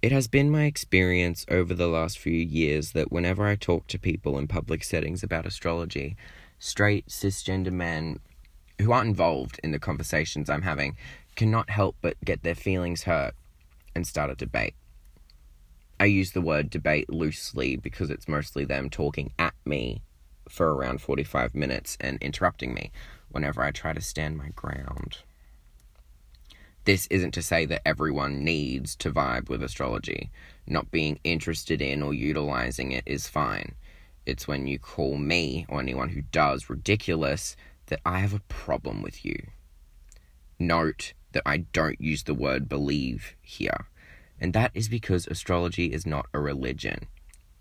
It has been my experience over the last few years that whenever I talk to people in public settings about astrology, straight cisgender men who aren't involved in the conversations I'm having cannot help but get their feelings hurt and start a debate. I use the word debate loosely because it's mostly them talking at me for around 45 minutes and interrupting me whenever I try to stand my ground. This isn't to say that everyone needs to vibe with astrology. Not being interested in or utilizing it is fine. It's when you call me or anyone who does ridiculous that I have a problem with you. Note that I don't use the word believe here, and that is because astrology is not a religion,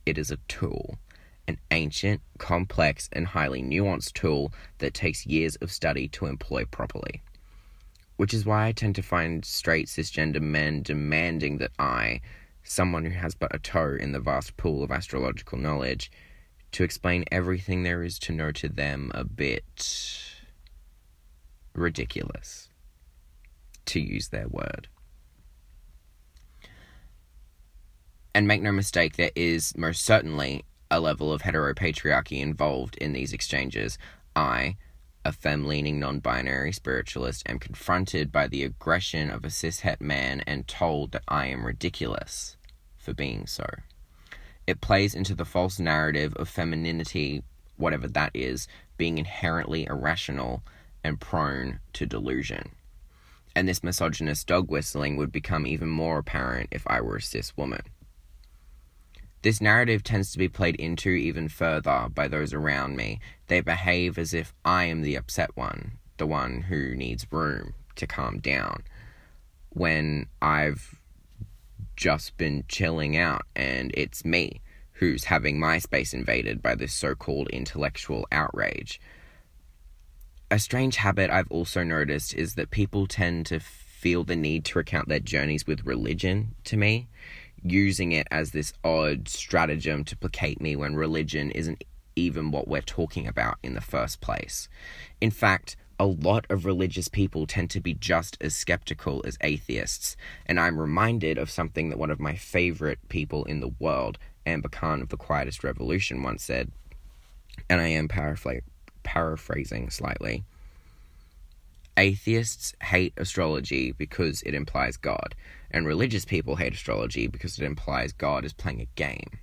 it is a tool. An ancient, complex, and highly nuanced tool that takes years of study to employ properly. Which is why I tend to find straight cisgender men demanding that I, someone who has but a toe in the vast pool of astrological knowledge, to explain everything there is to know to them a bit ridiculous, to use their word. And make no mistake, there is most certainly a level of heteropatriarchy involved in these exchanges. I, a femme leaning non binary spiritualist, am confronted by the aggression of a cishet man and told that I am ridiculous for being so. It plays into the false narrative of femininity, whatever that is, being inherently irrational and prone to delusion. And this misogynist dog whistling would become even more apparent if I were a cis woman. This narrative tends to be played into even further by those around me. They behave as if I am the upset one, the one who needs room to calm down, when I've just been chilling out and it's me who's having my space invaded by this so called intellectual outrage. A strange habit I've also noticed is that people tend to feel the need to recount their journeys with religion to me, using it as this odd stratagem to placate me when religion isn't even what we're talking about in the first place. In fact, a lot of religious people tend to be just as skeptical as atheists, and I'm reminded of something that one of my favorite people in the world, Amber Khan of the Quietest Revolution, once said, and I am paraphr- paraphrasing slightly. Atheists hate astrology because it implies God, and religious people hate astrology because it implies God is playing a game.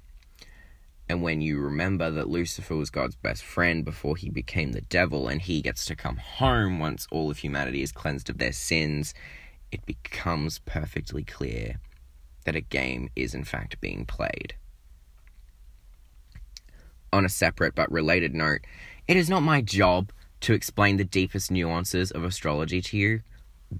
And when you remember that Lucifer was God's best friend before he became the devil, and he gets to come home once all of humanity is cleansed of their sins, it becomes perfectly clear that a game is in fact being played. On a separate but related note, it is not my job to explain the deepest nuances of astrology to you.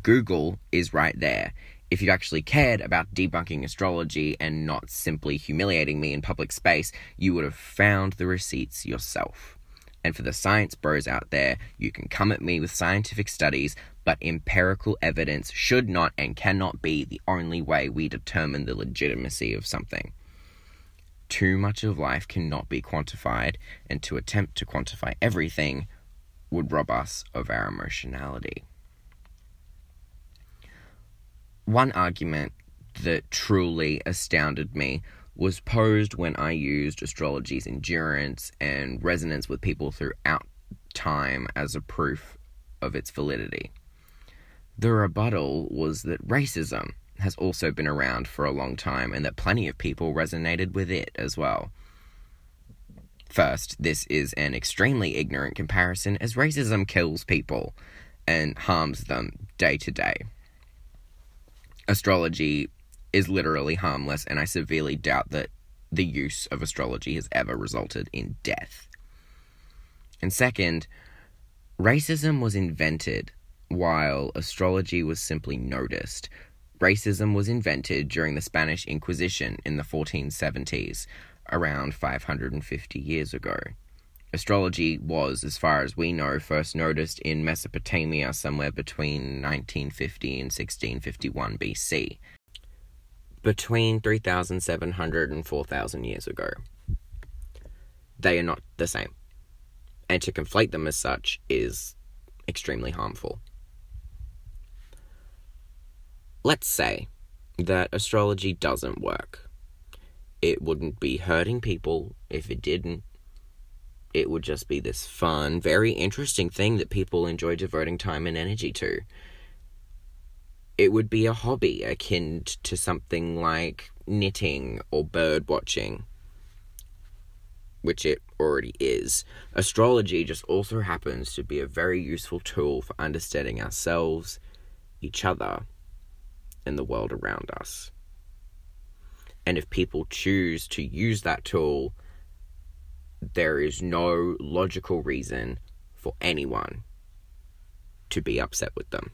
Google is right there. If you actually cared about debunking astrology and not simply humiliating me in public space, you would have found the receipts yourself. And for the science bros out there, you can come at me with scientific studies, but empirical evidence should not and cannot be the only way we determine the legitimacy of something. Too much of life cannot be quantified, and to attempt to quantify everything would rob us of our emotionality. One argument that truly astounded me was posed when I used astrology's endurance and resonance with people throughout time as a proof of its validity. The rebuttal was that racism has also been around for a long time and that plenty of people resonated with it as well. First, this is an extremely ignorant comparison as racism kills people and harms them day to day. Astrology is literally harmless, and I severely doubt that the use of astrology has ever resulted in death. And second, racism was invented while astrology was simply noticed. Racism was invented during the Spanish Inquisition in the 1470s, around 550 years ago. Astrology was, as far as we know, first noticed in Mesopotamia somewhere between 1950 and 1651 BC, between 3,700 and 4,000 years ago. They are not the same, and to conflate them as such is extremely harmful. Let's say that astrology doesn't work. It wouldn't be hurting people if it didn't. It would just be this fun, very interesting thing that people enjoy devoting time and energy to. It would be a hobby akin to something like knitting or bird watching, which it already is. Astrology just also happens to be a very useful tool for understanding ourselves, each other, and the world around us. And if people choose to use that tool, there is no logical reason for anyone to be upset with them.